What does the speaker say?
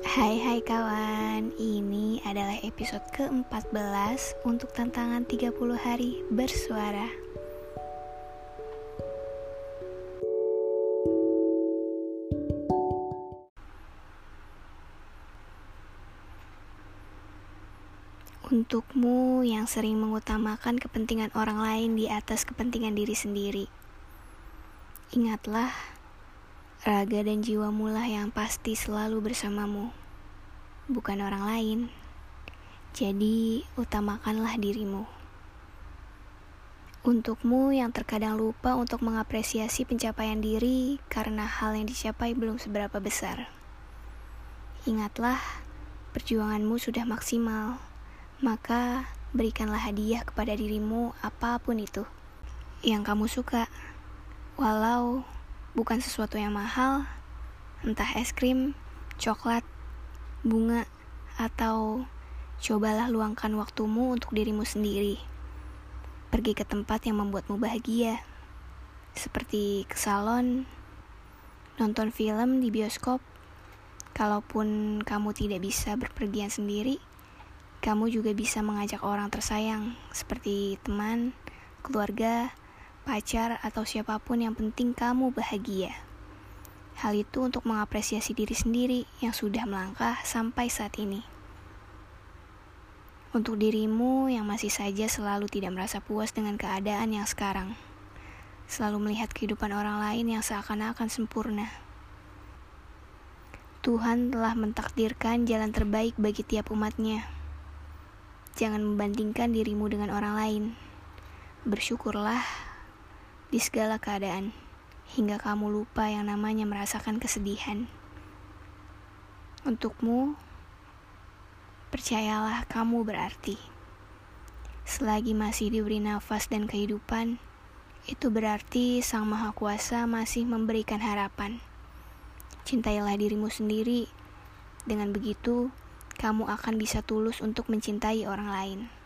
Hai hai kawan, ini adalah episode ke-14 untuk tantangan 30 hari bersuara. Untukmu yang sering mengutamakan kepentingan orang lain di atas kepentingan diri sendiri. Ingatlah, raga dan jiwamu lah yang pasti selalu bersamamu, bukan orang lain. Jadi, utamakanlah dirimu. Untukmu yang terkadang lupa untuk mengapresiasi pencapaian diri karena hal yang dicapai belum seberapa besar. Ingatlah, perjuanganmu sudah maksimal, maka berikanlah hadiah kepada dirimu apa pun itu yang kamu suka. Walau bukan sesuatu yang mahal, entah es krim, coklat, bunga, atau cobalah luangkan waktumu untuk dirimu sendiri. Pergi ke tempat yang membuatmu bahagia, seperti ke salon, nonton film di bioskop. Kalaupun kamu tidak bisa berpergian sendiri, kamu juga bisa mengajak orang tersayang, seperti teman, keluarga, pacar, atau siapa pun yang penting kamu bahagia. Hal itu untuk mengapresiasi diri sendiri yang sudah melangkah sampai saat ini. Untuk dirimu yang masih saja selalu tidak merasa puas dengan keadaan yang sekarang, selalu melihat kehidupan orang lain yang seakan-akan sempurna. Tuhan telah mentakdirkan jalan terbaik bagi tiap umatnya. Jangan membandingkan dirimu dengan orang lain. Bersyukurlah di segala keadaan, hingga kamu lupa yang namanya merasakan kesedihan. Untukmu, percayalah kamu berarti. Selagi masih diberi nafas dan kehidupan, itu berarti Sang Maha Kuasa masih memberikan harapan. Cintailah dirimu sendiri. Dengan begitu, kamu akan bisa tulus untuk mencintai orang lain.